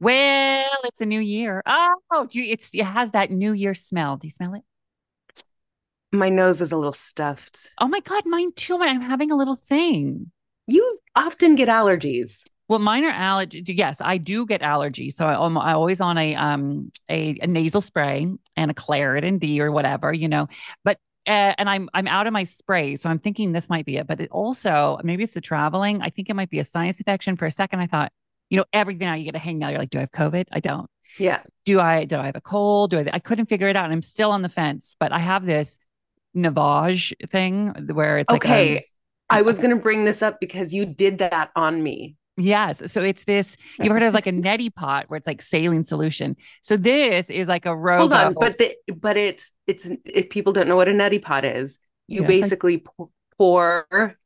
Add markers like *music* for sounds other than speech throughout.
Well, it's a new year. Oh, do you, it's it has that new year smell. Do you smell it? My nose is a little stuffed. Oh my god, mine too. I'm having a little thing. You often get allergies. Well, mine are allergy. Yes, I do get allergies. So I, I'm I always on a um a, a nasal spray and a Claritin D or whatever, you know. But uh, and I'm I'm out of my spray, so I'm thinking this might be it. But it also maybe it's the traveling. I think it might be a sinus infection. For a second, I thought, you know, everything now you get a hang now. You're like, do I have COVID? I don't. Yeah. Do I do I have a cold? Do I? I couldn't figure it out. And I'm still on the fence. But I have this Navage thing where it's okay. Like, I was going to bring this up because you did that on me. Yes. So it's this, you've heard of like a *laughs* neti pot where it's like saline solution. So this is like a robo. Hold on, but the, but it's it's if people don't know what a neti pot is, you yeah, basically like... pour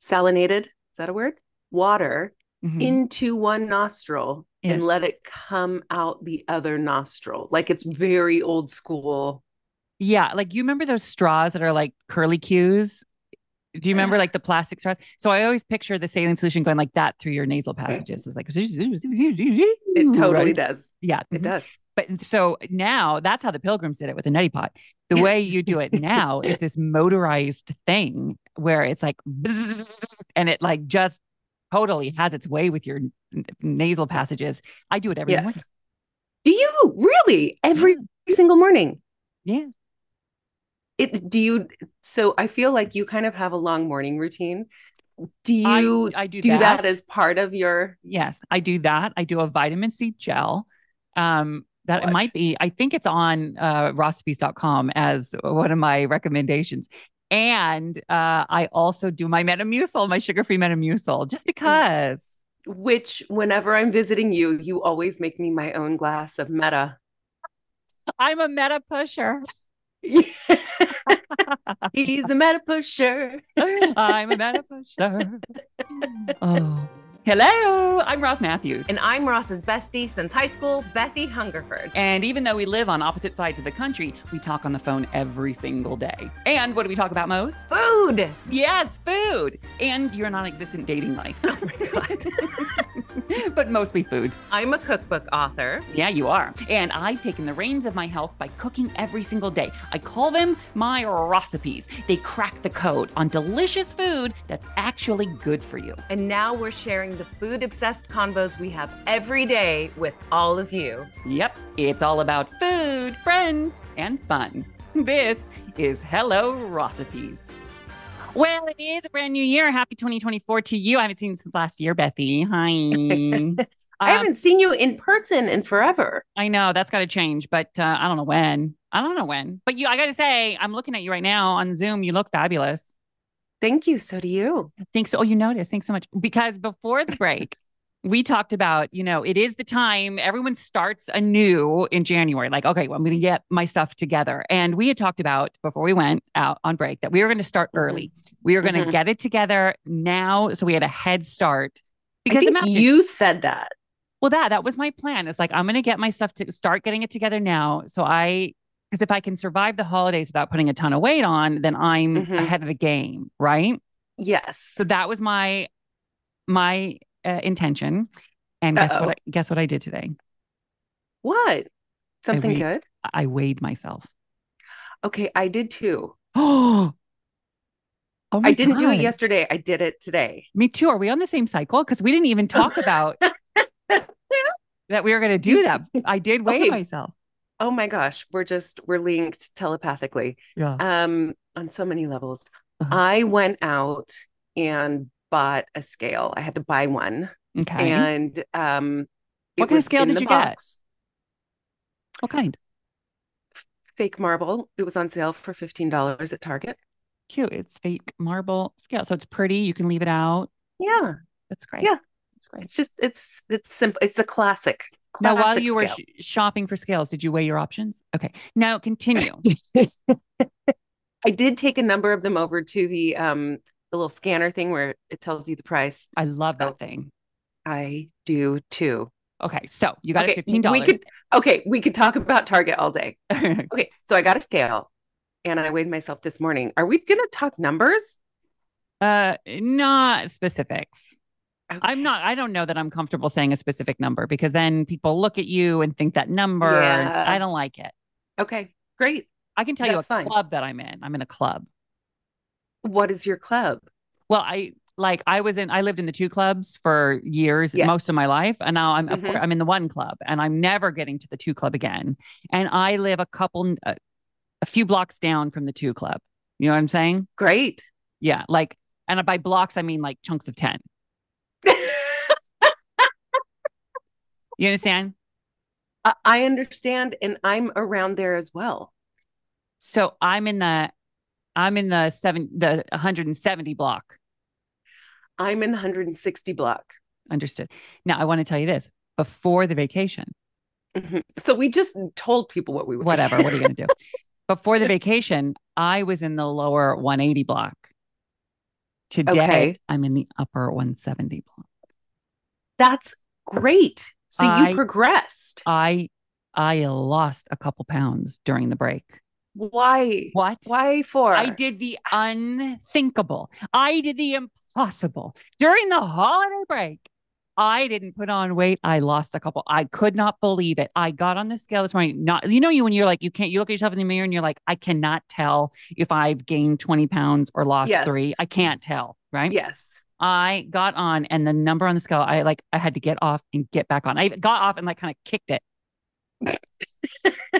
salinated, is that a word? Water mm-hmm. into one nostril yeah. and let it come out the other nostril. Like it's very old school. Yeah, like you remember those straws that are like curly cues do you remember *sighs* like the plastic straws? So I always picture the saline solution going like that through your nasal passages. It's like it totally right? does. Yeah, it does. But so now that's how the pilgrims did it with the neti pot. The way you do it *laughs* now is this motorized thing where it's like, and it like just totally has its way with your nasal passages. I do it every yes. morning. Do you really every single morning? Yeah it do you so i feel like you kind of have a long morning routine do you I, I do, do that. that. as part of your yes i do that i do a vitamin c gel um that what? it might be i think it's on uh recipes.com as one of my recommendations and uh i also do my metamucil my sugar-free metamucil just because which whenever i'm visiting you you always make me my own glass of meta i'm a meta pusher *laughs* He's a meta pusher. *laughs* I'm a meta pusher. *laughs* Oh. Hello, I'm Ross Mathews. And I'm Ross's bestie since high school, Bethie Hungerford. And even though we live on opposite sides of the country, we talk on the phone every single day. And what do we talk about most? Food. Yes, food. And your non existent dating life. *laughs* Oh my God. *laughs* *laughs* but mostly food. I'm a cookbook author. Yeah, you are. And I've taken the reins of my health by cooking every single day. I call them my recipes. They crack the code on delicious food that's actually good for you. And now we're sharing the food obsessed convos we have every day with all of you. Yep, it's all about food, friends, and fun. *laughs* This is Hello Recipes. Well, it is a brand new year. Happy 2024 to you. I haven't seen you since last year, Bethie. Hi. *laughs* I um, haven't seen you in person in forever. I know that's got to change, but uh, I don't know when. I don't know when. But you, I got to say, I'm looking at you right now on Zoom. You look fabulous. Thank you. So do you. Thanks. Oh, you noticed. Thanks so much. Because before the break, we talked about, you know, it is the time everyone starts anew in January. Like, okay, well, I'm going to get my stuff together. And we had talked about before we went out on break that we were going to start mm-hmm. early. We were going to mm-hmm. get it together now. So we had a head start. Because I think imagine, you said that. Well, that that was my plan. It's like I'm going to get my stuff to start getting it together now. So I because if I can survive the holidays without putting a ton of weight on, then I'm mm-hmm. ahead of the game, right? Yes. So that was my my uh, intention. And guess Uh-oh. what? I, guess what I did today? What? Something I weighed, good? I weighed myself. Okay, I did too. *gasps* oh, I didn't God. do it yesterday. I did it today. Me too. Are we on the same cycle? Because we didn't even talk about *laughs* that we were going to do that. I did weigh okay. myself oh my gosh we're just we're linked telepathically yeah um on so many levels uh-huh. i went out and bought a scale i had to buy one okay and um what kind of scale did you box. get what kind fake marble it was on sale for $15 at target cute it's fake marble scale so it's pretty you can leave it out yeah that's great yeah that's great. It's just it's it's simple. It's a classic. classic now, while you scale. were sh- shopping for scales, did you weigh your options? Okay. Now *laughs* continue. I did take a number of them over to the um the little scanner thing where it tells you the price. I love so that thing. I do too. Okay, so you got okay, fifteen dollars. We could okay, we could talk about Target all day. *laughs* okay, so I got a scale, and I weighed myself this morning. Are we gonna talk numbers? Uh, not specifics. Okay. I'm not. I don't know that I'm comfortable saying a specific number because then people look at you and think that number. Yeah. I don't like it. Okay, great. I can tell That's you a fine. club that I'm in. I'm in a club. What is your club? Well, I like I was in I lived in the two clubs for years, yes. most of my life, and now I'm mm-hmm. I'm in the one club, and I'm never getting to the two club again. And I live a couple, uh, a few blocks down from the two club. You know what I'm saying? Great. Yeah, like, and by blocks I mean like chunks of ten. *laughs* you understand? I understand, and I'm around there as well. So I'm in the I'm in the seven the 170 block. I'm in the 160 block. Understood. Now I want to tell you this before the vacation. Mm-hmm. So we just told people what we were. Whatever. what are you going to do? *laughs* Before the vacation, I was in the lower 180 block. Today, okay. I'm in the upper 170 block. That's great. So I, you progressed. I I lost a couple pounds during the break. Why? What? Why for? I did the unthinkable. I did the impossible. During the holiday break, I didn't put on weight. I lost a couple. I could not believe it. I got on the scale this morning. Not, you know, you when you're like, you can't, you look at yourself in the mirror and you're like, I cannot tell if I've gained 20 pounds or lost yes. three. I can't tell. Right. Yes. I got on and the number on the scale, I like, I had to get off and get back on. I got off and like kind of kicked it.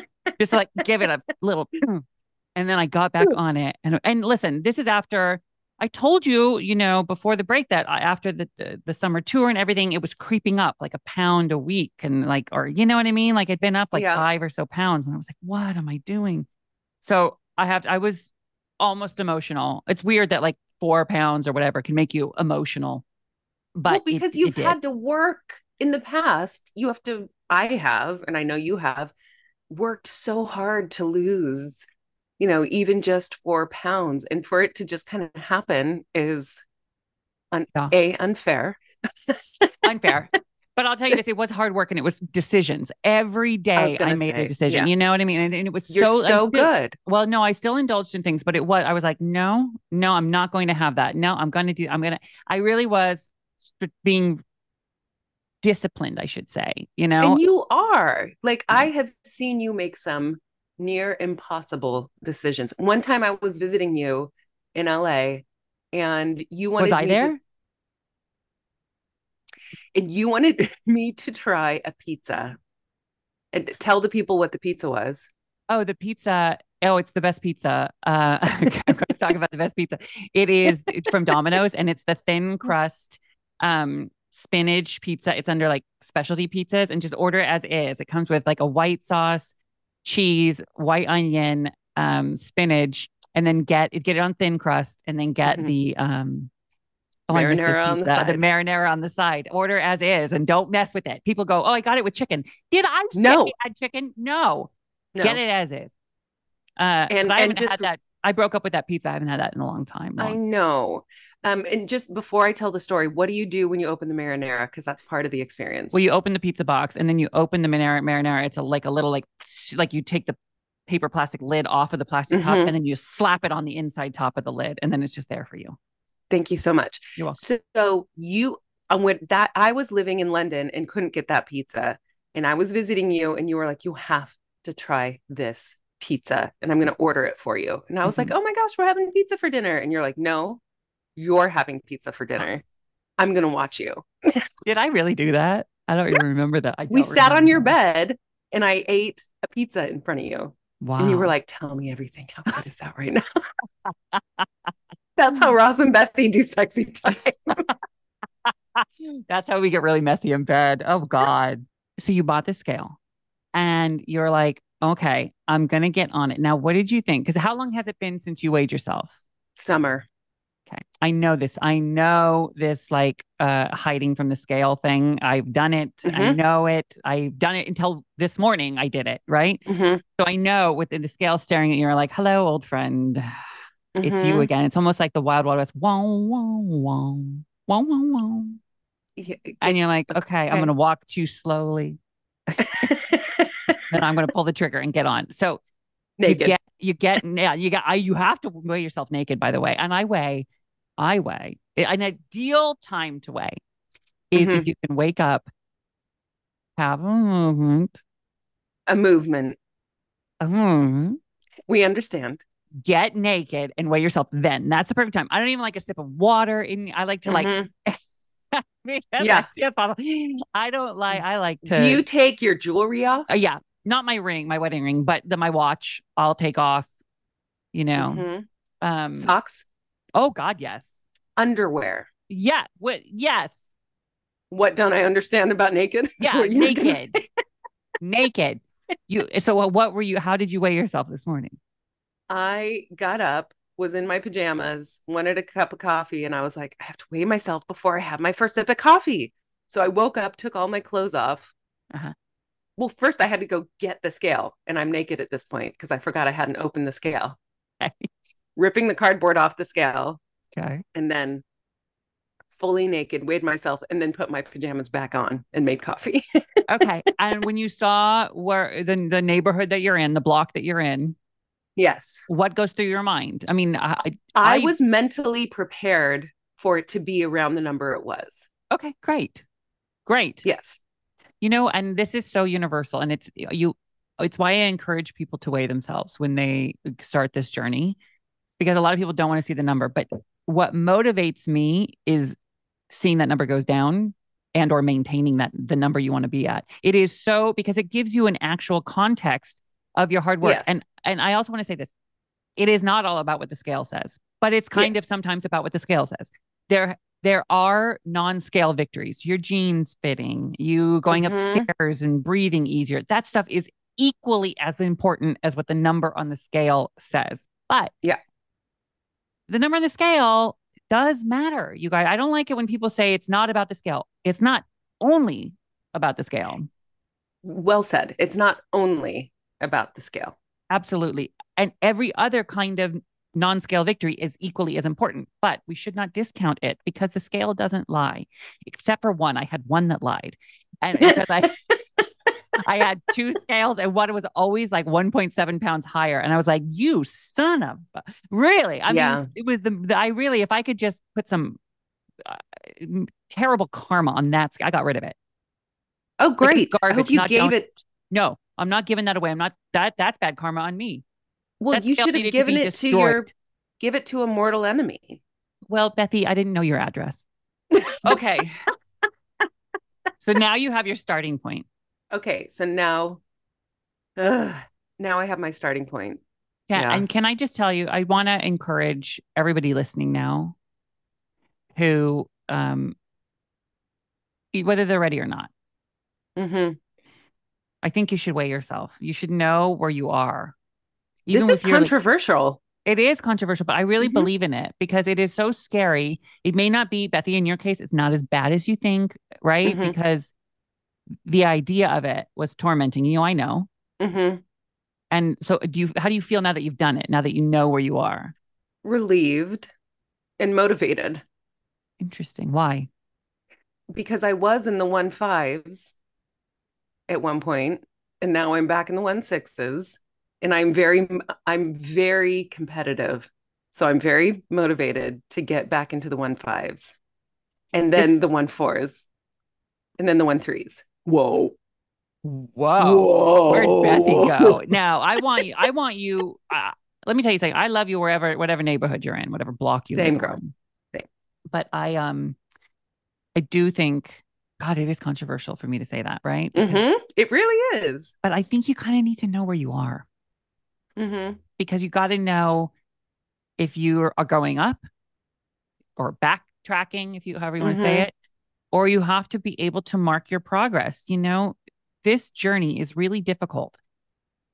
*laughs* just like give it a little, *clears throat* and then I got back on it. And and listen, this is after I told you, you know, before the break that uh, after the, the, the summer tour and everything, it was creeping up like a pound a week, and like, or you know what I mean? Like it'd been up like yeah. five or so pounds, and I was like, what am I doing? So I have, I was almost emotional. It's weird that like four pounds or whatever can make you emotional, but well, because it, you've it had to work in the past, you have to. I have, and I know you have worked so hard to lose, you know, even just four pounds. And for it to just kind of happen is un- yeah. A, unfair. unfair. *laughs* But I'll tell you this: it was hard work, and it was decisions every day. I, I made say, a decision. Yeah. You know what I mean? And, and it was You're so so still, good. Well, no, I still indulged in things, but it was I was like, no, no, I'm not going to have that. No, I'm going to do. I'm going to. I really was being disciplined, I should say, you know? And you are. Like, I have seen you make some near impossible decisions. One time I was visiting you in LA and you wanted Was I there? To, and you wanted me to try a pizza and tell the people what the pizza was. Oh, the pizza. Oh, it's the best pizza. Uh, *laughs* I'm going to talk about the best pizza. It is it's from Domino's and it's the thin *laughs* crust um spinach pizza. It's under like specialty pizzas and just order it as is. It comes with like a white sauce, cheese, white onion, um, spinach, and then get it, get it on thin crust and then get mm-hmm. the um oh, marinara on the side. The marinara on the side. Order as is and don't mess with it. People go, Oh, I got it with chicken. Did I say no. add chicken? No. no. Get it as is. Uh and I haven't just, had that. I broke up with that pizza. I haven't had that in a long time. Long. I know. Um, and just before I tell the story, what do you do when you open the marinara? Because that's part of the experience. Well, you open the pizza box and then you open the marinara. Marinara. It's a like a little like like you take the paper plastic lid off of the plastic mm-hmm. top and then you slap it on the inside top of the lid and then it's just there for you. Thank you so much. You're welcome. So you um, when that I was living in London and couldn't get that pizza, and I was visiting you, and you were like, "You have to try this pizza, and I'm going to order it for you." And I was mm-hmm. like, "Oh my gosh, we're having pizza for dinner," and you're like, "No, you're having pizza for dinner. I'm going to watch you. *laughs* Did I really do that? I don't yes. even remember that. I we sat on your that. bed and I ate a pizza in front of you. Wow. And you were like, tell me everything. How good is that right now? *laughs* That's how Ross and Bethie do sexy time. *laughs* That's how we get really messy in bed. Oh God. So you bought the scale and you're like, okay, I'm going to get on it. Now, what did you think? Because how long has it been since you weighed yourself? Summer. Okay. I know this. I know this like uh hiding from the scale thing. I've done it. Mm-hmm. I know it. I've done it until this morning I did it, right? Mm-hmm. So I know within the scale staring at you, you're like, hello, old friend. Mm-hmm. It's you mm-hmm. again. It's almost like the wild wild west. Wow, wow, wow. Wow, wow, wow. Yeah, and you're like, okay, okay. I'm gonna walk too slowly. *laughs* and I'm gonna pull the trigger and get on. So naked. You get, you get yeah, you got I, you have to weigh yourself naked, by the way. And I weigh, I weigh. An ideal time to weigh is mm-hmm. if you can wake up, have a movement. A movement. We understand. Get naked and weigh yourself then. That's the perfect time. I don't even like a sip of water in I like to mm-hmm. like *laughs* yeah. I don't like I like to Do you take your jewelry off? Uh, yeah not my ring, my wedding ring, but the my watch I'll take off, you know. Mm-hmm. Um socks? Oh God, yes. Underwear. Yeah. What yes. What don't I understand about naked? *laughs* Yeah, naked. *laughs* naked. You so what were you how did you weigh yourself this morning? I got up, was in my pajamas, wanted a cup of coffee, and I was like, I have to weigh myself before I have my first sip of coffee. So I woke up, took all my clothes off, uh-huh well, first I had to go get the scale, and I'm naked at this point because I forgot I hadn't opened the scale. Okay. Ripping the cardboard off the scale. Okay. And then fully naked, weighed myself, and then put my pajamas back on and made coffee. *laughs* okay. And when you saw where the the neighborhood that you're in, the block that you're in, yes, what goes through your mind? I mean, I, I, I was mentally prepared for it to be around the number it was. Okay, great, great. Yes you know and this is so universal and it's you it's why i encourage people to weigh themselves when they start this journey because a lot of people don't want to see the number but what motivates me is seeing that number goes down and or maintaining that the number you want to be at it is so because it gives you an actual context of your hard work. Yes. and and i also want to say this it is not all about what the scale says but it's kind yes. of sometimes about what the scale says. There there are non-scale victories. Your jeans fitting you going mm-hmm. upstairs and breathing easier. That stuff is equally as important as what the number on the scale says. But yeah. the number on the scale does matter you guys. I don't like it when people say it's not about the scale. It's not only about the scale. Well said. It's not only about the scale absolutely and every other kind of non scale victory is equally as important, but we should not discount it because the scale doesn't lie, except for one. I had one that lied. And because I, *laughs* I had two scales and one was always like 1.7 pounds higher. And I was like, you son of really? I yeah. mean, it was the, the, I really, if I could just put some uh, terrible karma on that, I got rid of it. Oh, great. Garbage, I hope you gave it. No, I'm not giving that away. I'm not that that's bad karma on me. Well, you should have given to it destroyed. to your give it to a mortal enemy. Well, Bethie, I didn't know your address. *laughs* Okay. so now you have your starting point. Okay, so now uh, now I have my starting point. Yeah, yeah. And can I just tell you, I want to encourage everybody listening now who um whether they're ready or not. Mm-hmm. I think you should weigh yourself. You should know where you are. Even this is controversial. It is controversial, but I really mm-hmm. believe in it because it is so scary. It may not be, Bethie, in your case, it's not as bad as you think, right? Mm-hmm. Because the idea of it was tormenting you. I know. Mm-hmm. And so, do you? How do you feel now that you've done it? Now that you know where you are? Relieved and motivated. Interesting. Why? Because I was in the one fives at one point, and now I'm back in the one sixes and i'm very i'm very competitive. So i'm very motivated to get back into the one fives and then the one fours and then the one threes. Whoa. Whoa, whoa. where'd bethie go? *laughs* Now i want you i want you uh, let me tell you something. I love you wherever whatever neighborhood you're in whatever block you same girl. same. but i um i do think God, it is controversial for me to say that, right? Mm-hmm. It really is. But I think you kind of need to know where you are mm-hmm. because you got to know if you are going up or backtracking, if you however you want to mm-hmm. say it, or you have to be able to mark your progress. You know, this journey is really difficult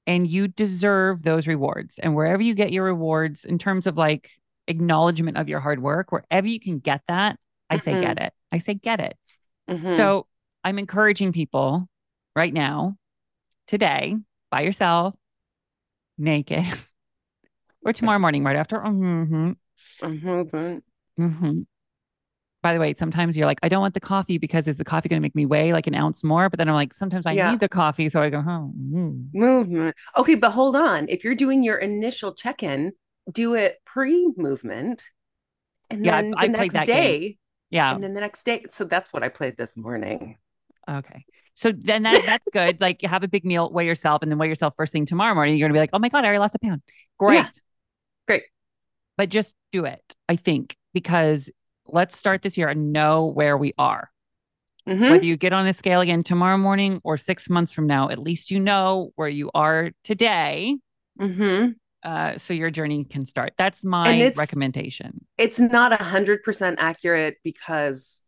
and you deserve those rewards. And wherever you get your rewards in terms of like acknowledgement of your hard work, wherever you can get that, I say mm-hmm. get it. I say get it. Mm-hmm. So I'm encouraging people right now, today, by yourself, naked, *laughs* or tomorrow morning, right after. Mm-hmm. Mm-hmm. mm-hmm. By the way, sometimes you're like, I don't want the coffee because is the coffee going to make me weigh like an ounce more? But then I'm like, sometimes I yeah. need the coffee. So I go, oh, mm. movement. Okay, but hold on. If you're doing your initial check in, do it pre movement. And yeah, then I, the I next day. Game. Yeah. And then the next day. So that's what I played this morning. Okay. So then that, that's good. like you have a big meal, weigh yourself, and then weigh yourself first thing tomorrow morning. You're gonna be like, oh my God, I already lost a pound. Great. Yeah. Great. But just do it, I think, because let's start this year and know where we are. Mm-hmm. Whether you get on a scale again tomorrow morning or six months from now, at least you know where you are today. Mm-hmm. Uh, so your journey can start. That's my it's, recommendation. It's not a hundred percent accurate because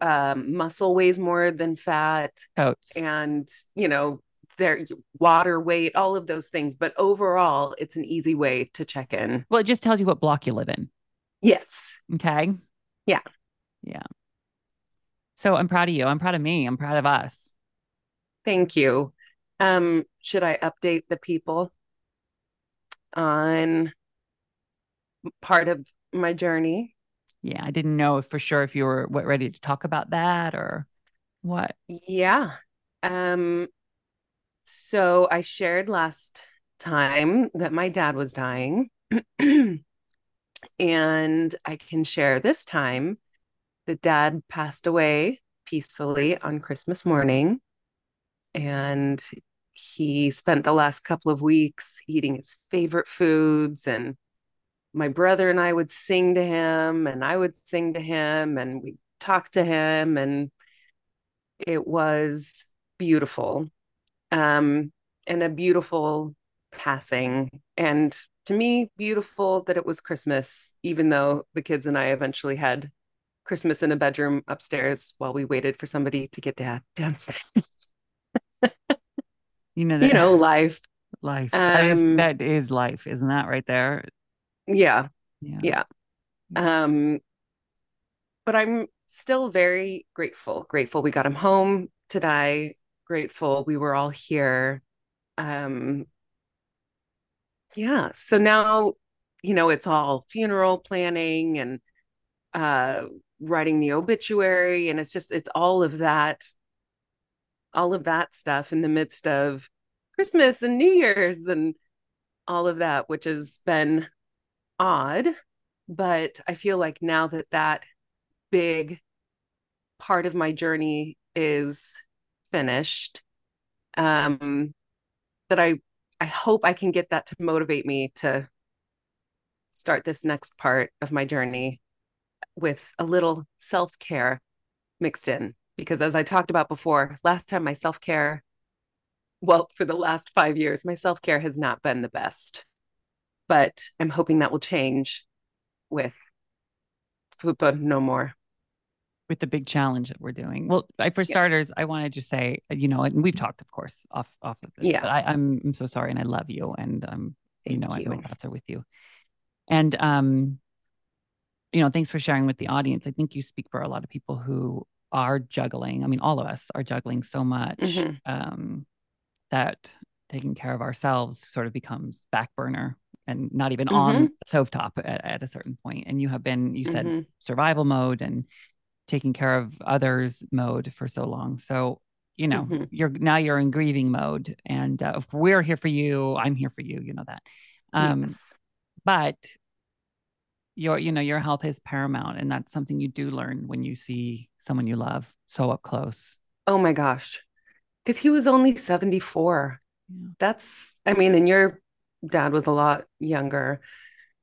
um, muscle weighs more than fat, Totes. and you know their water weight, all of those things. But overall, it's an easy way to check in. Well, it just tells you what block you live in. Yes. Okay. Yeah. Yeah. So I'm proud of you. I'm proud of me. I'm proud of us. Thank you. Um, should I update the people on part of my journey? Yeah, I didn't know for sure if you were what, ready to talk about that or what. Yeah. Um so I shared last time that my dad was dying. *clears throat* And I can share this time that dad passed away peacefully on Christmas morning. And he spent the last couple of weeks eating his favorite foods. And my brother and I would sing to him, and I would sing to him, and we talk to him. And it was beautiful um, and a beautiful passing. And to me beautiful that it was Christmas, even though the kids and I eventually had Christmas in a bedroom upstairs while we waited for somebody to get *laughs* dad downstairs. You know, that, you know, life, life. Um, that, is, that is life, isn't that right there? Yeah, yeah, yeah. Um, but I'm still very grateful. Grateful we got him home today. Grateful we were all here. Um, yeah so now you know it's all funeral planning and uh writing the obituary and it's just it's all of that all of that stuff in the midst of christmas and new year's and all of that which has been odd but i feel like now that that big part of my journey is finished um that i I hope I can get that to motivate me to start this next part of my journey with a little self care mixed in. Because as I talked about before, last time my self care, well, for the last five years, my self care has not been the best. But I'm hoping that will change with Fupa No More with the big challenge that we're doing. Well, I, for starters. I want to just say, you know, and we've talked, of course, off off of this. Yeah. But I, am I'm, I'm so sorry, and I love you, and um, Thank you know, you. my thoughts are with you. And um, you know, thanks for sharing with the audience. I think you speak for a lot of people who are juggling. I mean, all of us are juggling so much mm-hmm. um, that taking care of ourselves sort of becomes back burner and not even mm-hmm. on stove top at, at, a certain point. And you have been, you said mm-hmm. survival mode and taking care of others mode for so long. So, you know, mm-hmm. you're now you're in grieving mode. And uh, we're here for you, I'm here for you. You know that. Um, yes. But your, you know, your health is paramount. And that's something you do learn when you see someone you love so up close. Oh my gosh. Because he was only 74. Yeah. That's, I mean, and your dad was a lot younger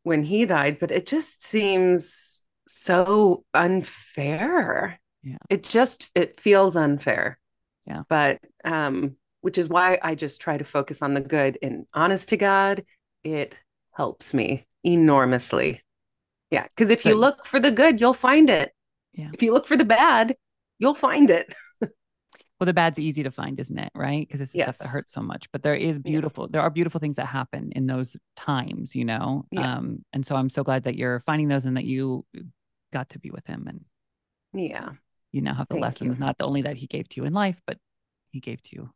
when he died, but it just seems so unfair. Yeah. It just it feels unfair. Yeah. But um which is why I just try to focus on the good and honest to God, it helps me enormously. Yeah, because if so, you look for the good, you'll find it. Yeah. If you look for the bad, you'll find it. *laughs* well, the bad's easy to find, isn't it? Right? Because it's the yes. stuff that hurts so much. But there is beautiful, yeah. there are beautiful things that happen in those times, you know? Yeah. Um, and so I'm so glad that you're finding those and that you got to be with him and yeah. You now have the Thank lessons, you. not only that he gave to you in life, but he gave to you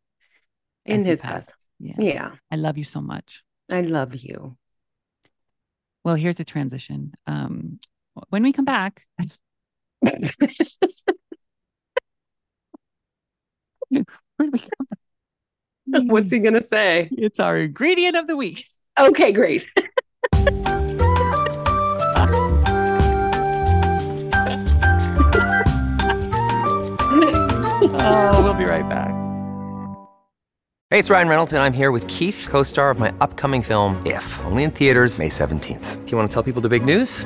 in his death. Yeah. Yeah. I love you so much. I love you. Well, here's a transition. Um, when we come back, *laughs* What's he gonna say? It's our ingredient of the week. Okay, great. *laughs* oh, we'll be right back. Hey, it's Ryan Reynolds, and I'm here with Keith, co star of my upcoming film, If, only in theaters, May 17th. Do you want to tell people the big news?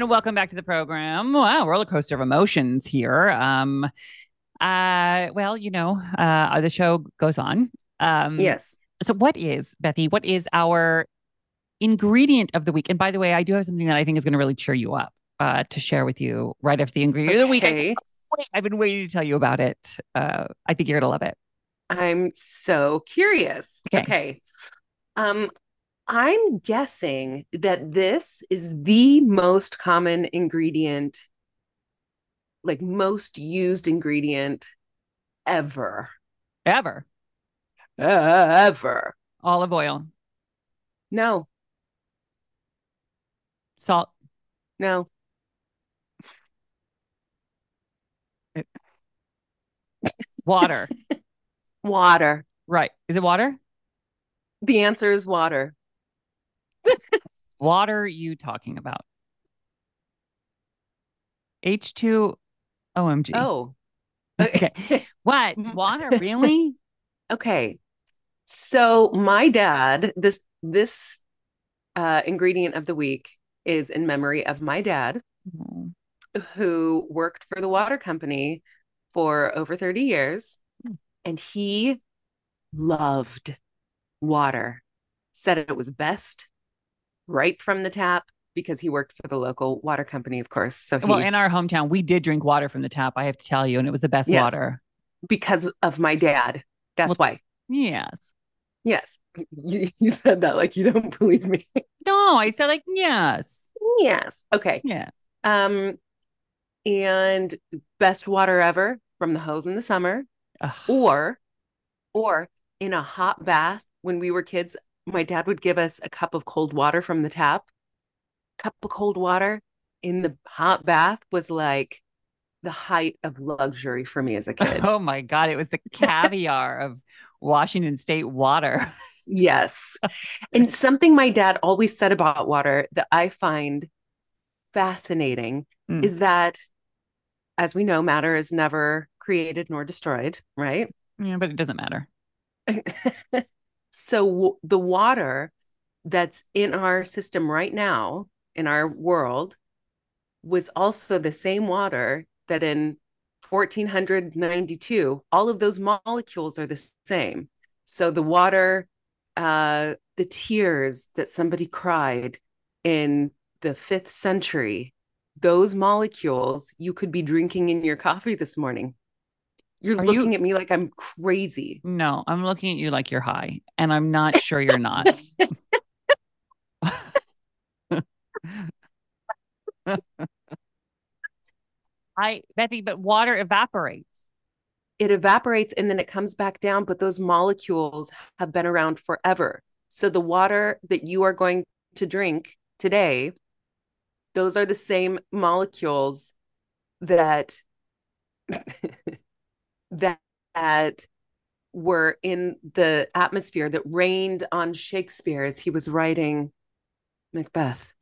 And welcome back to the program. Wow, roller coaster of emotions here. Um, uh, well, you know, uh, the show goes on. Um, yes. So, what is Bethie? What is our ingredient of the week? And by the way, I do have something that I think is going to really cheer you up uh, to share with you right after the ingredient okay. of the week. I, I've been waiting to tell you about it. Uh, I think you're going to love it. I'm so curious. Okay. okay. Um, I'm guessing that this is the most common ingredient, like most used ingredient ever. Ever. ever. Olive oil. No. Salt. No. Water. *laughs* water. Right. Is it water? The answer is water. *laughs* what are you talking about? H2 OMG. Oh. Okay. *laughs* what? Water, really? *laughs* Okay. So my dad, this this uh ingredient of the week is in memory of my dad mm-hmm. who worked for the water company for over 30 years mm. and he loved water. Said it was best right from the tap because he worked for the local water company, of course. So he, well, in our hometown, we did drink water from the tap. I have to tell you, and it was the best yes, water because of my dad. That's well, why. Yes. Yes. *laughs* You, you said that like you don't *laughs* believe me. No, I said like yes. Yes. Okay. Yeah. Um, and best water ever from the hose in the summer, Ugh. or, or in a hot bath when we were kids my dad would give us a cup of cold water from the tap. Cup of cold water in the hot bath was like the height of luxury for me as a kid. *laughs* Oh my god, it was the caviar of Washington State water. yes. And something my dad always said about water that I find fascinating mm. is that as we know matter is never created nor destroyed, right? Yeah, but it doesn't matter. *laughs* So w- the water that's in our system right now, in our world, was also the same water that in 1492, all of those molecules are the same. So the water, uh, the tears that somebody cried in the fifth century, those molecules you could be drinking in your coffee this morning. You're Are looking you... at me like I'm crazy. No, I'm looking at you like you're high, and I'm not sure you're not. *laughs* I Bethie, but water evaporates. It evaporates and then it comes back down, but those molecules have been around forever. So the water that you are going to drink today, those are the same molecules that *laughs* that, that were in the atmosphere that rained on Shakespeare as he was writing Macbeth.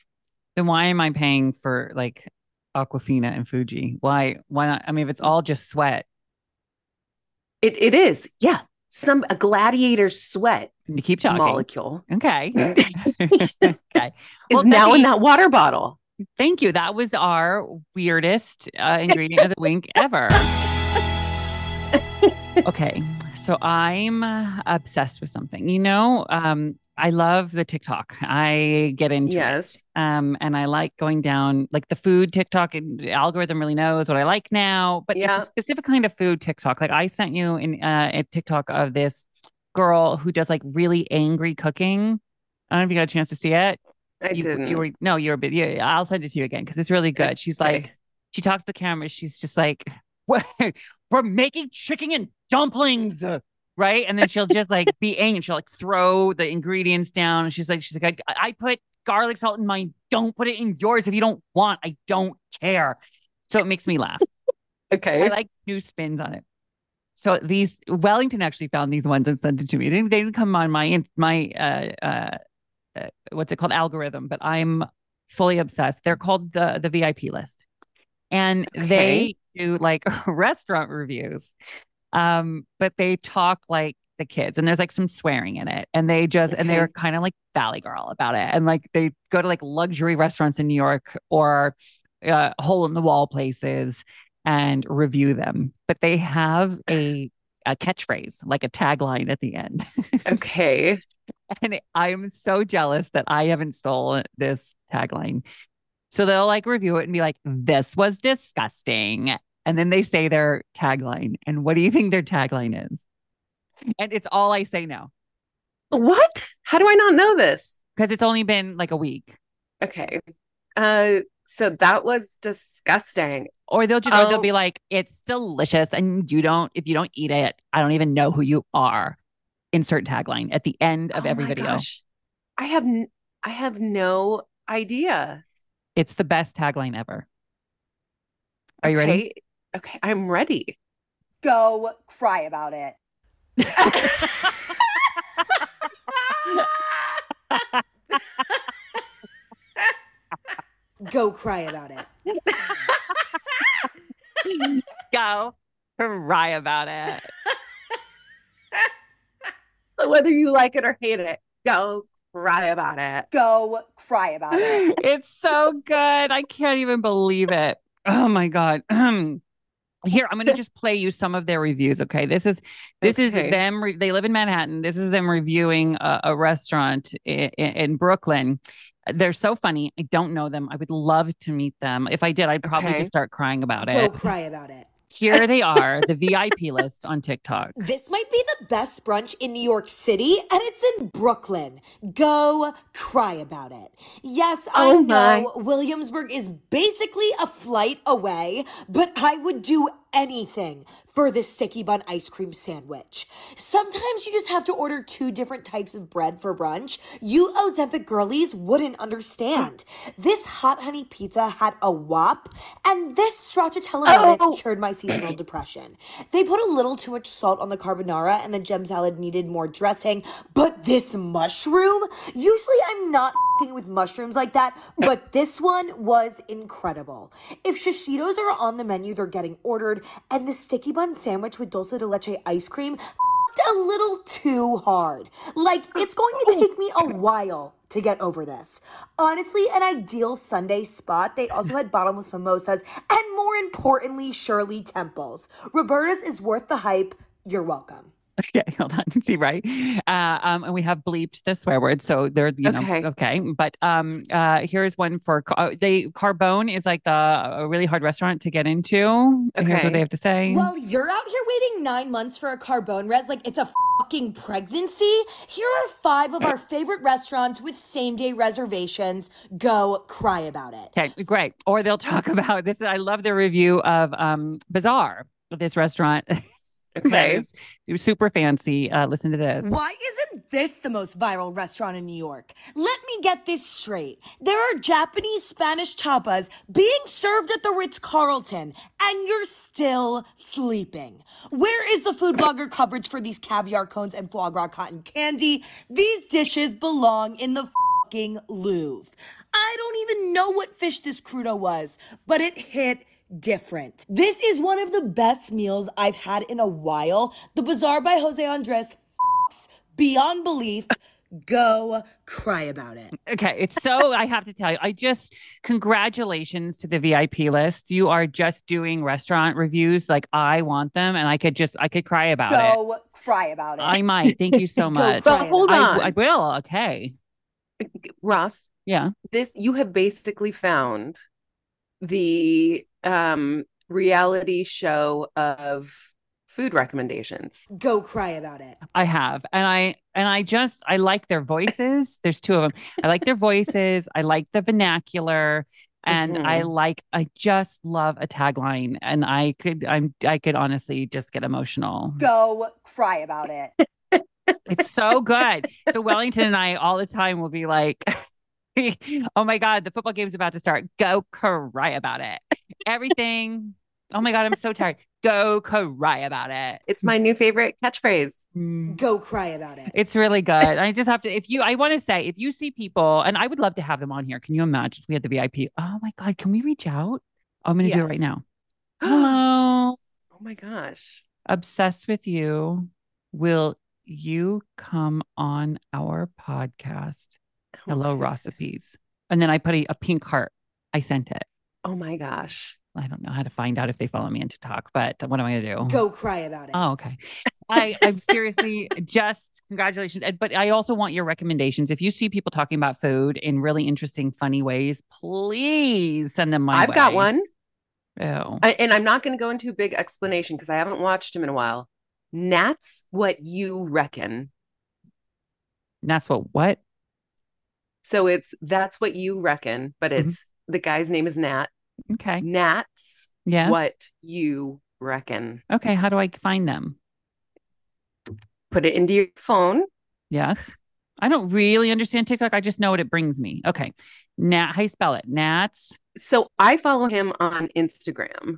Then why am I paying for like Aquafina and Fuji? Why why not? I mean, if it's all just sweat. It it is. Yeah. Some a gladiator sweat you keep talking. molecule. Okay. *laughs* okay. Is now in that water bottle. Thank you. That was our weirdest uh, ingredient of the wink ever. *laughs* okay. So I'm obsessed with something. You know, um, I love the TikTok. I get into yes. it. Um, and I like going down like the food TikTok and the algorithm really knows what I like now, but yeah. it's a specific kind of food TikTok. Like I sent you in uh, a TikTok of this girl who does like really angry cooking. I don't know if you got a chance to see it. I you, didn't. You were no, you're a bit. Yeah, I'll send it to you again because it's really good. She's okay. like, she talks to the camera. She's just like, *laughs* we're, we're making chicken and dumplings, right? And then she'll *laughs* just like be angry. She'll like throw the ingredients down. And she's like, she's like, I, I put garlic salt in mine. Don't put it in yours if you don't want. I don't care. So it makes me laugh. *laughs* okay. I like new spins on it. So these Wellinthon actually found these ones and sent it to me. They didn't, they didn't come on my my uh, uh, uh, what's it called algorithm, but I'm fully obsessed. They're called the the VIP list, and okay. they do like *laughs* restaurant reviews. Um, but they talk like the kids, and there's like some swearing in it, and they just okay. and they're kind of like Valley Girl about it, and like they go to like luxury restaurants in New York or uh, hole in the wall places and review them. But they have a a catchphrase, like a tagline at the end. okay. *laughs* and I'm so jealous that I haven't stolen this tagline. So they'll like review it and be like, this was disgusting. And then they say their tagline. And what do you think their tagline is? And it's all I say now. What? How do I not know this? Because it's only been like a week. Okay. Uh so that was disgusting. Or they'll just, oh. they'll be like, it's delicious. And you don't, if you don't eat it, I don't even know who you are. Insert tagline at the end of oh every video. Gosh. I have, n- I have no idea. It's the best tagline ever. Are you ready? Okay, I'm ready. Go cry about it. Go cry about it. Go cry about it. so whether you like it or hate it, go cry about it. Go cry about it. *laughs* It's so good. I can't even believe it. Oh my god. *clears throat* Here, I'm going *laughs* to just play you some of their reviews. Okay, this is this okay. is them. Re- they live in Manhattan. This is them reviewing a, a restaurant in, in, Brooklyn, they're so funny. I don't know them. I would love to meet them. If I did, I'd probably okay. just start crying about Go it. Go cry about it. Here they are, the VIP list on TikTok. This might be the best brunch in New York City, and it's in Brooklyn. Go cry about it. Yes, oh I know my. Williamsburg is basically a flight away, but I would do anything for this sticky bun ice cream sandwich. Sometimes you just have to order two different types of bread for brunch. You Ozempic girlies wouldn't understand. This hot honey pizza had a wop, and this stracciatella oh. *clears throat* cured my seasonal depression. They put a little too much salt on the carbonara, and the gem salad needed more dressing. But this mushroom, usually I'm not with mushrooms like that, but this one was incredible. If shishitos are on the menu, they're getting ordered, and the sticky bun sandwich with dulce de leche ice cream *laughs* a little too hard. Like, it's going to take me a while to get over this. Honestly, an ideal Sunday spot. They also had bottomless mimosas and, more importantly, Shirley Temples. Roberta's is worth the hype. You're welcome. Okay, *laughs* hold on. *laughs* See, right? Uh, um, and we have bleeped the swear word, so they're you know okay. okay. But um, uh, here's one for uh, they Carbone is like the a really hard restaurant to get into. Okay. Here's what they have to say. Well, you're out here waiting nine months for a Carbone res, like it's a fucking pregnancy? Here are five of our *laughs* favorite restaurants with same day reservations. Go cry about it. Okay, great. Or they'll talk about this. I love the review of um Bazaar, this restaurant. Okay. super fancy. Uh, listen to this. Why isn't this the most viral restaurant in New York? Let me get this straight. There are Japanese Spanish tapas being served at the Ritz Carlton, and you're still sleeping. Where is the food blogger coverage for these caviar cones and foie gras cotton candy? These dishes belong in the fucking Louvre. I don't even know what fish this crudo was, but it hit different. This is one of the best meals I've had in a while. The Bazaar by Jose Andres beyond belief. Go cry about it. Okay. It's so, I have to tell you, I just, congratulations to the VIP list. You are just doing restaurant reviews like I want them, and I could just, I could cry about Go it. Go cry about it. I might. Thank you so *laughs* much. but hold on. I, I will. Okay. Ross. Yeah. This, you have basically found the um reality show of food recommendations. Go cry about it. I have. And I and I just I like their voices. There's two of them. I like their voices. I like the vernacular and mm-hmm. I like I just love a tagline and I could I'm I could honestly just get emotional. Go cry about it. *laughs* it's so good. So Wellinthon and I all the time will be like *laughs* oh my God, the football game's about to start. Go cry about it. Everything. Oh my God, I'm so tired. Go cry about it. It's my new favorite catchphrase. Mm. Go cry about it. It's really good. I just have to, if you, I want to say, if you see people, and I would love to have them on here. Can you imagine if we had the VIP? Oh my God, can we reach out? I'm going to yes. do it right now. Hello. *gasps* Oh my gosh. Obsessed with you. Will you come on our podcast? Hello, recipes. And then I put a, a pink heart. I sent it. Oh my gosh. I don't know how to find out if they follow me into talk, but what am I going to do? Go cry about it. Oh, okay. I, I'm seriously *laughs* just congratulations. But I also want your recommendations. If you see people talking about food in really interesting, funny ways, please send them my I've way. got one. Oh. And I'm not going to go into a big explanation because I haven't watched him in a while. That's what you reckon. That's what what? So it's that's what you reckon, but mm-hmm. it's mm-hmm. the guy's name is Nat. Okay. Nat's yeah. what you reckon. Okay. How do I find them? Put it into your phone. Yes. I don't really understand TikTok. I just know what it brings me. Okay. Nat, how you spell it? Nats. So I follow him on Instagram.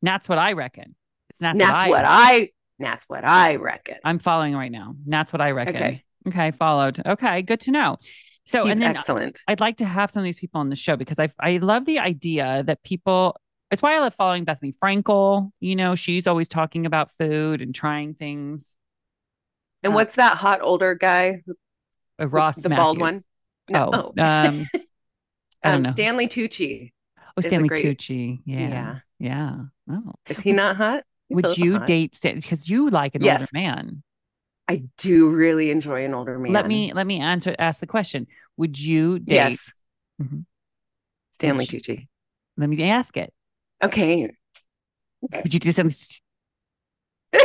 That's what I reckon. It's Nats, Nats what, I, what I That's what I reckon. I'm following right now. That's what I reckon. Okay. Okay, followed. Okay, good to know. So He's and then excellent. I'd like to have some of these people on the show because I I love the idea that people it's why I love following Bethenny Frankel. You know, she's always talking about food and trying things. And uh, what's that hot older guy? Uh, Ross, the, the bald one. No, oh. um, *laughs* um Stanley Tucci. Oh, Stanley great... Tucci. Yeah, yeah, yeah. Oh, is he not hot? He's Would you hot. date because you like an yes. older man? I do really enjoy an older man. Let me let me answer ask the question. Would you date Yes. Mm-hmm. Stanley Tucci. Let me ask it. Okay. Would you do something? *laughs*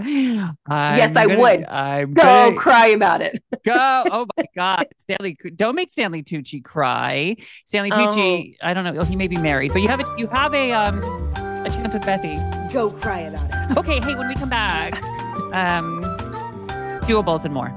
yes, I gonna, would. I'm go gonna, cry about it. *laughs* go. Oh my God. Stanley, don't make Stanley Tucci cry. Stanley Tucci, oh. I don't know. He may be married, but you have a you have a um a chance with Bethie. Go cry about it. Okay, hey, when we come back, um, doables and more.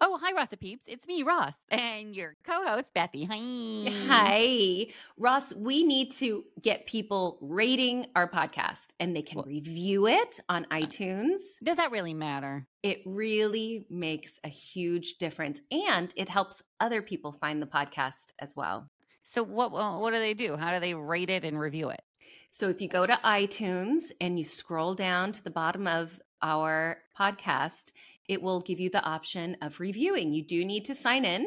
Oh, hi, Ross Peeps. It's me, Ross, and your co host, Bethie. Hi. Hi. Ross, we need to get people rating our podcast and they can well, review it on uh, iTunes. Does that really matter? It really makes a huge difference and it helps other people find the podcast as well. So what what do they do? How do they rate it and review it? So if you go to iTunes and you scroll down to the bottom of our podcast, it will give you the option of reviewing. You do need to sign in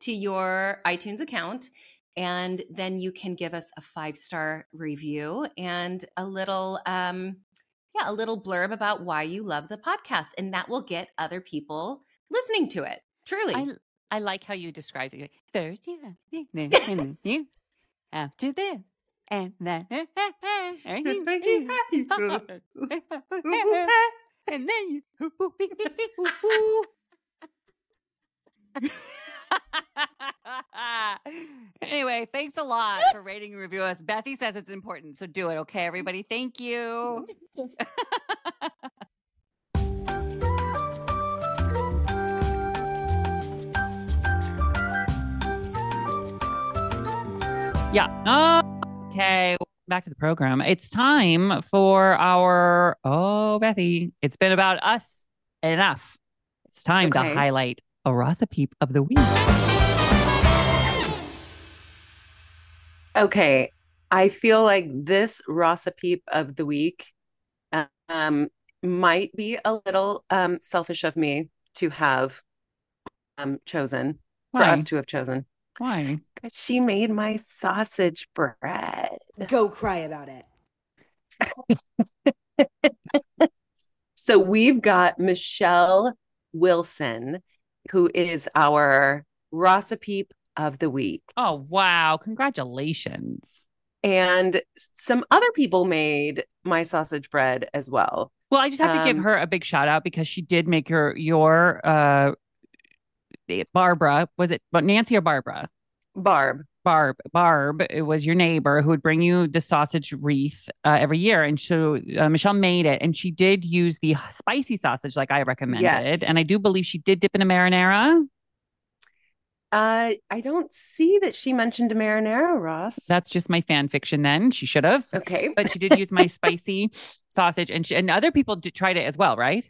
to your iTunes account and then you can give us a five star review and a little um yeah a little blurb about why you love the podcast and that will get other people listening to it truly I, I like how you describe it. First, yeah. *laughs* After this, and then *laughs* *laughs* and then you anyway, thanks a lot for rating and review us. Bethie says it's important, so do it. Okay, mm-hmm. everybody. Thank you. Yeah. Okay. Back to the program. It's time for our oh Bethie. It's been about us enough. It's time okay. to highlight a Rasa Peep of the week. Okay. I feel like this Rasa Peep of the week um, might be a little um, selfish of me to have um, chosen, Why? for us to have chosen. Why? Because she made my sausage bread. Go cry about it. *laughs* so we've got Michelle Wilson who is our Rasa Peep of the week. Oh, wow. Congratulations. And some other people made my sausage bread as well. Well, I just have to give um, her a big shout out because she did make your your uh Barbara, was it but Nancy or Barbara? Barb. Barb, Barb, it was your neighbor who would bring you the sausage wreath uh, every year, and so uh, Michelle made it, and she did use the spicy sausage like I recommended, yes. and I do believe she did dip in a marinara. Uh, I don't see that she mentioned a marinara, Ross. That's just my fan fiction. Then she should have. Okay, but she did use my spicy *laughs* sausage, and she, and other people did, tried it as well, right?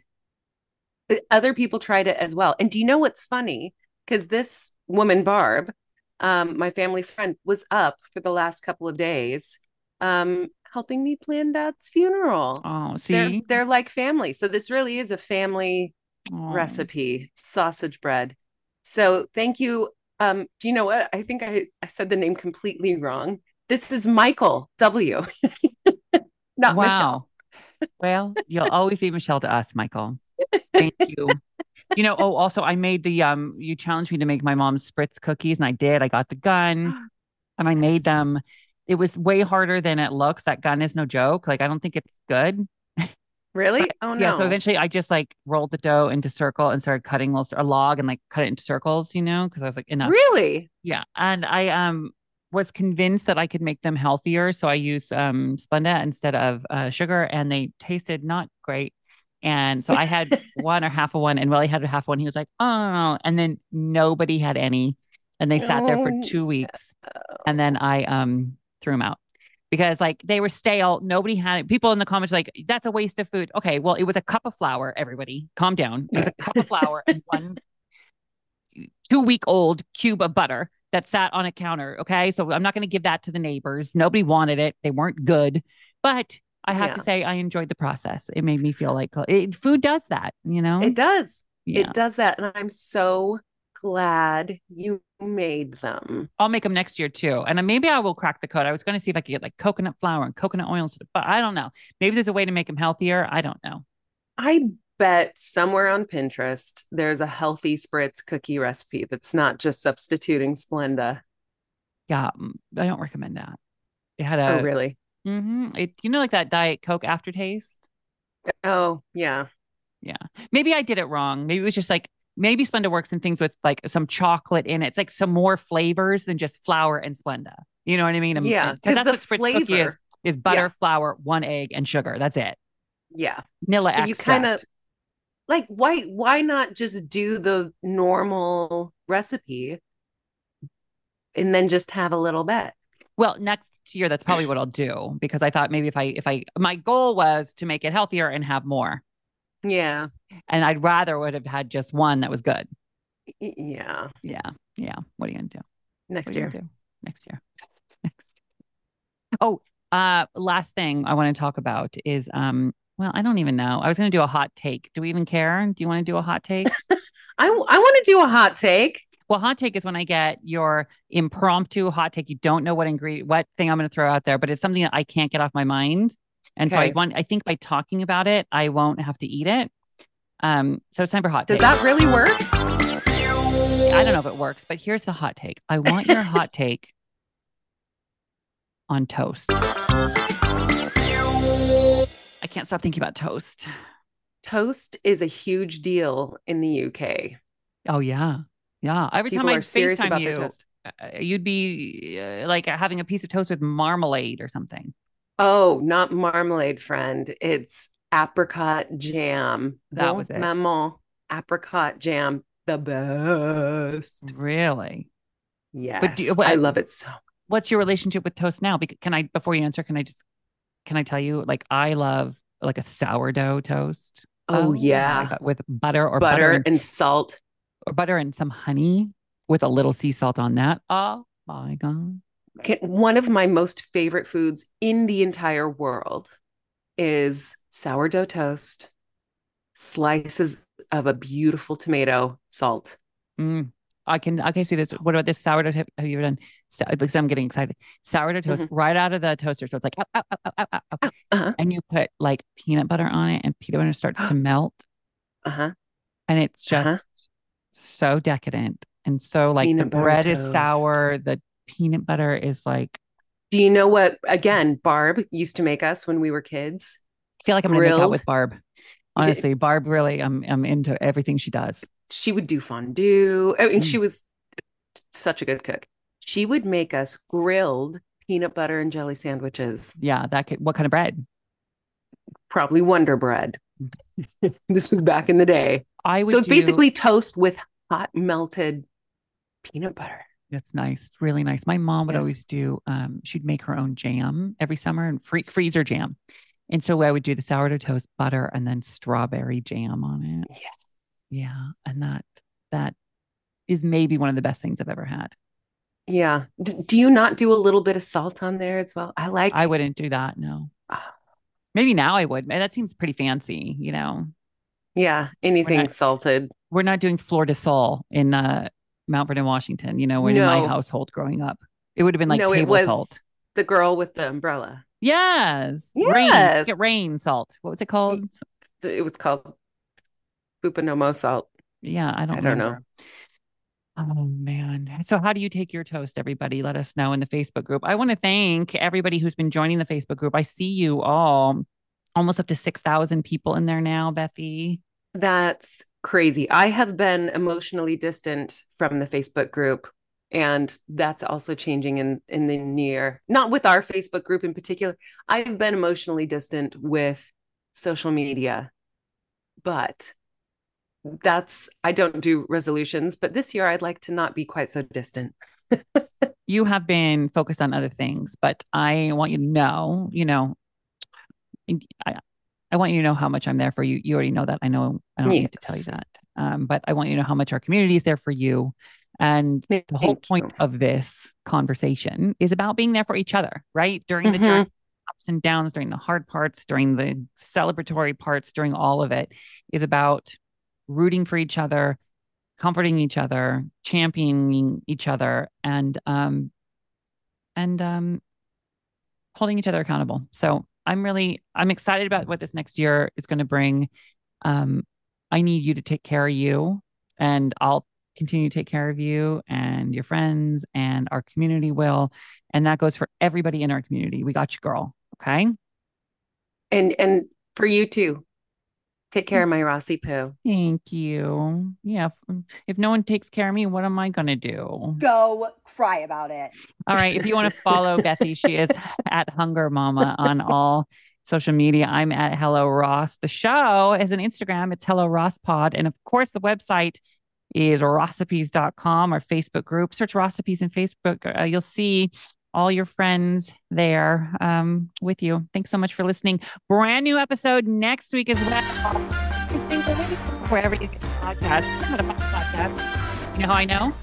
Other people tried it as well. And do you know what's funny? Because this woman, Barb, um, my family friend was up for the last couple of days um, helping me plan dad's funeral. Oh, see, they're, they're like family. So this really is a family oh. recipe, sausage bread. So thank you. Um, do you know what? I think I, I said the name completely wrong. This is Michael W. *laughs* Not wow. Michelle. well, you'll always be Michelle to us, Michael. Thank you you know, oh, also I made the um you challenged me to make my mom's spritz cookies and I did. I got the gun *gasps* and I made them. It was way harder than it looks. That gun is no joke. Like I don't think it's good. Really? *laughs* Oh no. Yeah. So eventually I just like rolled the dough into circle and started cutting little, a log and like cut it into circles, you know, because I was like, enough. Really? Yeah. And I um was convinced that I could make them healthier. So I used um Splenda instead of uh, sugar and they tasted not great. And so I had *laughs* one or half of one, and Willie had a half one. He was like, "Oh," and then nobody had any, and they sat there for two weeks, and then I um threw them out because like they were stale. Nobody had it. People in the comments like, "That's a waste of food." Okay, well, it was a cup of flour. Everybody, calm down. It was a cup of flour and one *laughs* two week old cube of butter that sat on a counter. Okay, so I'm not going to give that to the neighbors. Nobody wanted it. They weren't good, but I have yeah. to say, I enjoyed the process. It made me feel like it, food does that, you know? It does. Yeah. It does that. And I'm so glad you made them. I'll make them next year too. And maybe I will crack the code. I was going to see if I could get like coconut flour and coconut oils, but I don't know. Maybe there's a way to make them healthier. I don't know. I bet somewhere on Pinterest there's a healthy spritz cookie recipe that's not just substituting Splenda. Yeah, mm, I don't recommend that. It had a oh, really Mm-hmm. It, you know, like that Diet Coke aftertaste. Oh yeah, yeah. Maybe I did it wrong. Maybe it was just like maybe Splenda works in things with like some chocolate in it. It's like some more flavors than just flour and Splenda. You know what I mean? Yeah, because that's what Spritz flavor, cookie is: is butter, yeah. flour, one egg, and sugar. That's it. Yeah, vanilla so. You kind of like why why not just do the normal recipe and then just have a little bit? Well, next year that's probably what I'll do because I thought maybe if I if I my goal was to make it healthier and have more. Yeah. And I'd rather would have had just one that was good. Yeah. Yeah. Yeah. What are you gonna do? Next year. Do? Next year. *laughs* Next. Oh, uh last thing I want to talk about is um well, I don't even know. I was going to do a hot take. Do we even care? Do you want to do a hot take? *laughs* I I want to do a hot take. Well, hot take is when I get your impromptu hot take. You don't know what ingredient, what thing I'm going to throw out there, but it's something that I can't get off my mind. And okay. so I want, I think by talking about it, I won't have to eat it. Um, so it's time for hot Does that really work? I don't know if it works, but here's the hot take. I want your hot *laughs* take on toast? I can't stop thinking about toast. Toast is a huge deal in the UK. Oh yeah, yeah. Every People time I FaceTime you, uh, you'd be uh, like having a piece of toast with marmalade or something. Oh, not marmalade, friend. It's apricot jam. That was it. Maman apricot jam, the best. Really? Yes, do you- I love it so. What's your relationship with toast now? Because can I before you answer, can I just can I tell you like I love like a sourdough toast. Oh, my yeah. With butter or butter, butter, and, and salt. Or butter and some honey with a little sea salt on that. Oh my god! One of my most favorite foods in the entire world is sourdough toast, slices of a beautiful tomato, salt. Mm, I can I can see this. What about this sourdough? Have have you ever done? So, because I'm getting excited. Sourdough toast Mm-hmm. right out of the toaster, so it's like, ow, ow, ow. Uh-huh. and you put like peanut butter on it, and peanut butter starts to *gasps* melt, Uh-huh. and it's just Uh-huh. So decadent and so like Peanut the bread is sour, the peanut butter is like. Do you know what again Barb used to make us when we were kids? I feel like I'm gonna make out with Barb. Honestly, Barb really, I'm I'm into everything she does. She would do fondue. I mean, Mm. she was such a good cook. She would make us grilled peanut butter and jelly sandwiches, Yeah, that could. What kind of bread? probably Wonder Bread. *laughs* *laughs* this was back in the day. I would. So it's do- basically toast with hot melted peanut butter. That's nice, really nice. My mom would Yes. always do. Um, she'd make her own jam every summer and free, freezer jam, and so I would do the sourdough toast, butter, and then strawberry jam on it. Yes. Yeah, and that that is maybe one of the best things I've ever had. Yeah. D- do you not do a little bit of salt on there as well? I like. I wouldn't do that. No, Ah, maybe now I would. That seems pretty fancy. You know, yeah. Anything not- salted. we're not doing flor de sal in uh, Mount Vernon, Washington. You know, when in my household growing up, it would have been like no, table salt. the girl with the umbrella. Yes, rain, Yes. get rain salt. What was it called? It was called Bupanomo salt. Yeah, I don't. I don't know. Oh man. So how do you take your toast, everybody? Let us know in the Facebook group. I want to thank everybody who's been joining the Facebook group. I see you all almost up to 6,000 people in there now, Bethie. That's crazy. I have been emotionally distant from the Facebook group and that's also changing in in the near not with our Facebook group in particular. I've been emotionally distant with social media. But that's I don't do resolutions, but this year I'd like to not be quite so distant. *laughs* You have been focused on other things, but I want you to know, you know, I want you to know how much I'm there for you. You already know that. I know I don't need to tell you that. Um, but I want you to know how much our community is there for you. And the whole point you. of this conversation is about being there for each other, right? During the Mhm. journey, ups and downs, during the hard parts, during the celebratory parts, during all of it, is about rooting for each other, comforting each other, championing each other, and um, and um, holding each other accountable. So I'm really I'm excited about what this next year is going to bring. Um, I need you to take care of you, and I'll continue to take care of you and your friends, and our community will, and that goes for everybody in our community. We got you, girl. Okay. And and for you too. Take care of my Rossi poo. Thank you. Yeah. If, if no one takes care of me, what am I going to do? Go cry about it. All right. If you want to *laughs* follow Bethie, she is at Hunger Mama on all social media. I'm at Hello Ross. The show is an Instagram. It's Hello Ross Pod. And of course, the website is rossipes.com, our Facebook group. Search Rossipes in Facebook. Uh, you'll see all your friends there um, with you. Thanks so much for listening. Brand new episode next week as well. Wherever you get the podcast. I'm not a podcast. You know how I know?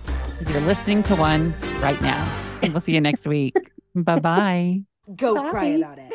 You're listening to one right now. And we'll see you next week. *laughs* bye bye. Go Bye. cry about it.